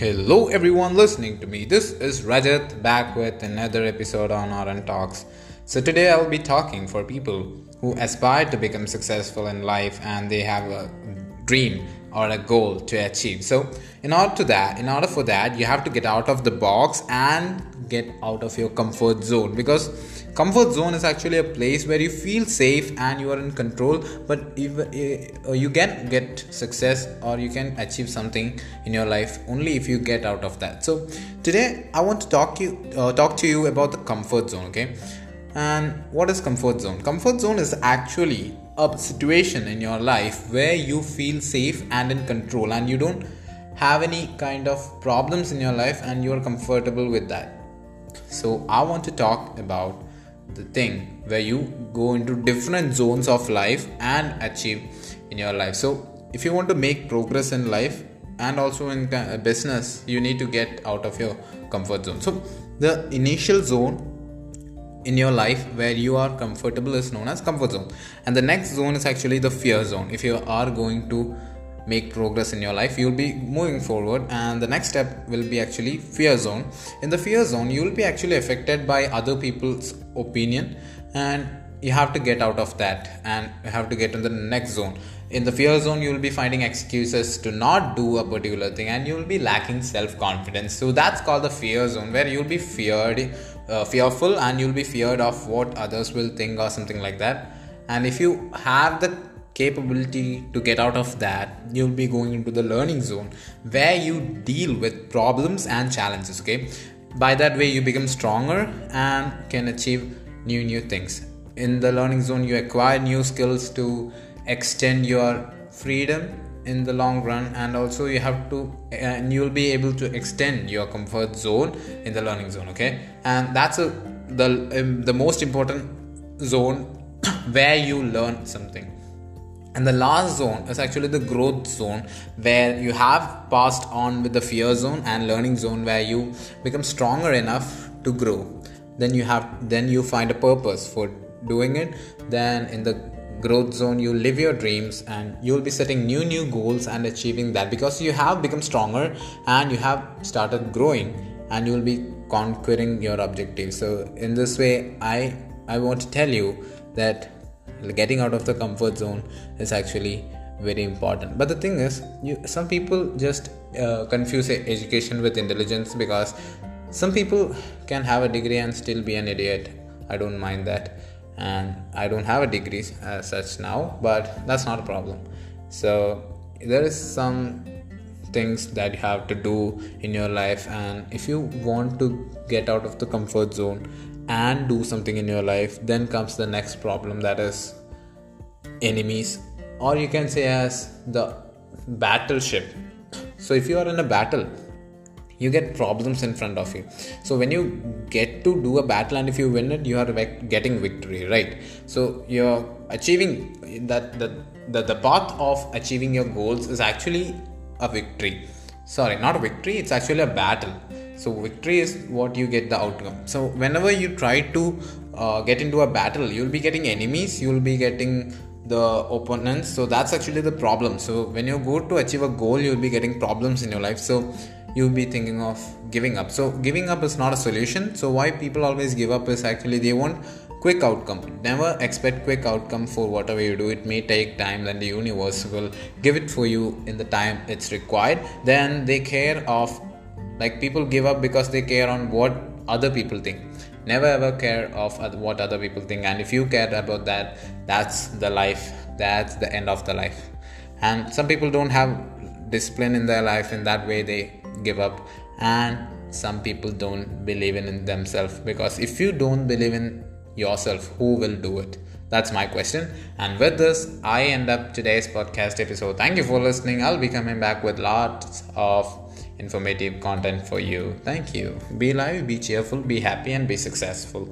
Hello, everyone listening to me. This is Rajat back with another episode on RN Talks. So, today I'll be talking for people who aspire to become successful in life and they have a dream or a goal to achieve. So, in order to that, in order for that, you have to get out of the box and get out of your comfort zone because comfort zone is actually a place where you feel safe and you are in control but uh, you can get success or you can achieve something in your life only if you get out of that. So today i want to talk to you uh, talk to you about the comfort zone okay? And what is comfort zone? Comfort zone is actually a situation in your life where you feel safe and in control and you don't have any kind of problems in your life and you're comfortable with that. So, I want to talk about the thing where you go into different zones of life and achieve in your life. So, if you want to make progress in life and also in uh, business, you need to get out of your comfort zone. So, the initial zone in your life where you are comfortable is known as comfort zone, and the next zone is actually the fear zone. If you are going to make progress in your life you'll be moving forward. And the next step will be actually fear zone. In the fear zone you will be actually affected by other people's opinion and you have to get out of that and you have to get in the next zone. In the fear zone you will be finding excuses to not do a particular thing and you will be lacking self confidence so that's called the fear zone where you'll be feared uh, fearful and you'll be feared of what others will think or something like that. And if you have the capability to get out of that you'll be going into the learning zone where you deal with problems and challenges okay? By that way you become stronger and can achieve new new things. In the learning zone you acquire new skills to extend your freedom in the long run and also you have to and you'll be able to extend your comfort zone in the learning zone okay? And that's a the um, the most important zone where you learn something and the last zone is actually the growth zone where you have passed on with the fear zone and learning zone where you become stronger enough to grow. Then you have then you find a purpose for doing it. Then in the growth zone you live your dreams and you'll be setting new new goals and achieving that. Because you have become stronger and you have started growing and you will be conquering your objectives. So in this way i i want to tell you that getting out of the comfort zone is actually very important. But the thing is you some people just uh, confuse education with intelligence because some people can have a degree and still be an idiot. I don't mind that. And i don't have a degree as such now but that's not a problem. So there is some things that you have to do in your life. And if you want to get out of the comfort zone and do something in your life then comes the next problem that is enemies or you can say as the battleship. So if you are in a battle you get problems in front of you. So when you get to do a battle and if you win it you are getting victory right? So you're achieving that the, the the path of achieving your goals is actually a victory. Sorry not a victory it's actually a battle so victory is what you get the outcome. So whenever you try to uh, get into a battle you'll be getting enemies you'll be getting the opponents. So that's actually the problem. So when you go to achieve a goal you'll be getting problems in your life. So you'll be thinking of giving up. So giving up is not a solution. So why people always give up is actually they want quick outcome. Never expect quick outcome for whatever you do. It may take time then the universe will give it for you in the time it's required. Then they care of like people give up because they care on what other people think. Never ever care of what other people think. And if you care about that that's the life. That's the end of the life. And some people don't have discipline in their life in that way. They give up. And some people don't believe in themselves. Because if you don't believe in yourself who will do it? That's my question. And with this i end up today's podcast episode. Thank you for listening. I'll be coming back with lots of informative content for you. Thank you. Be live, be cheerful, be happy, and be successful.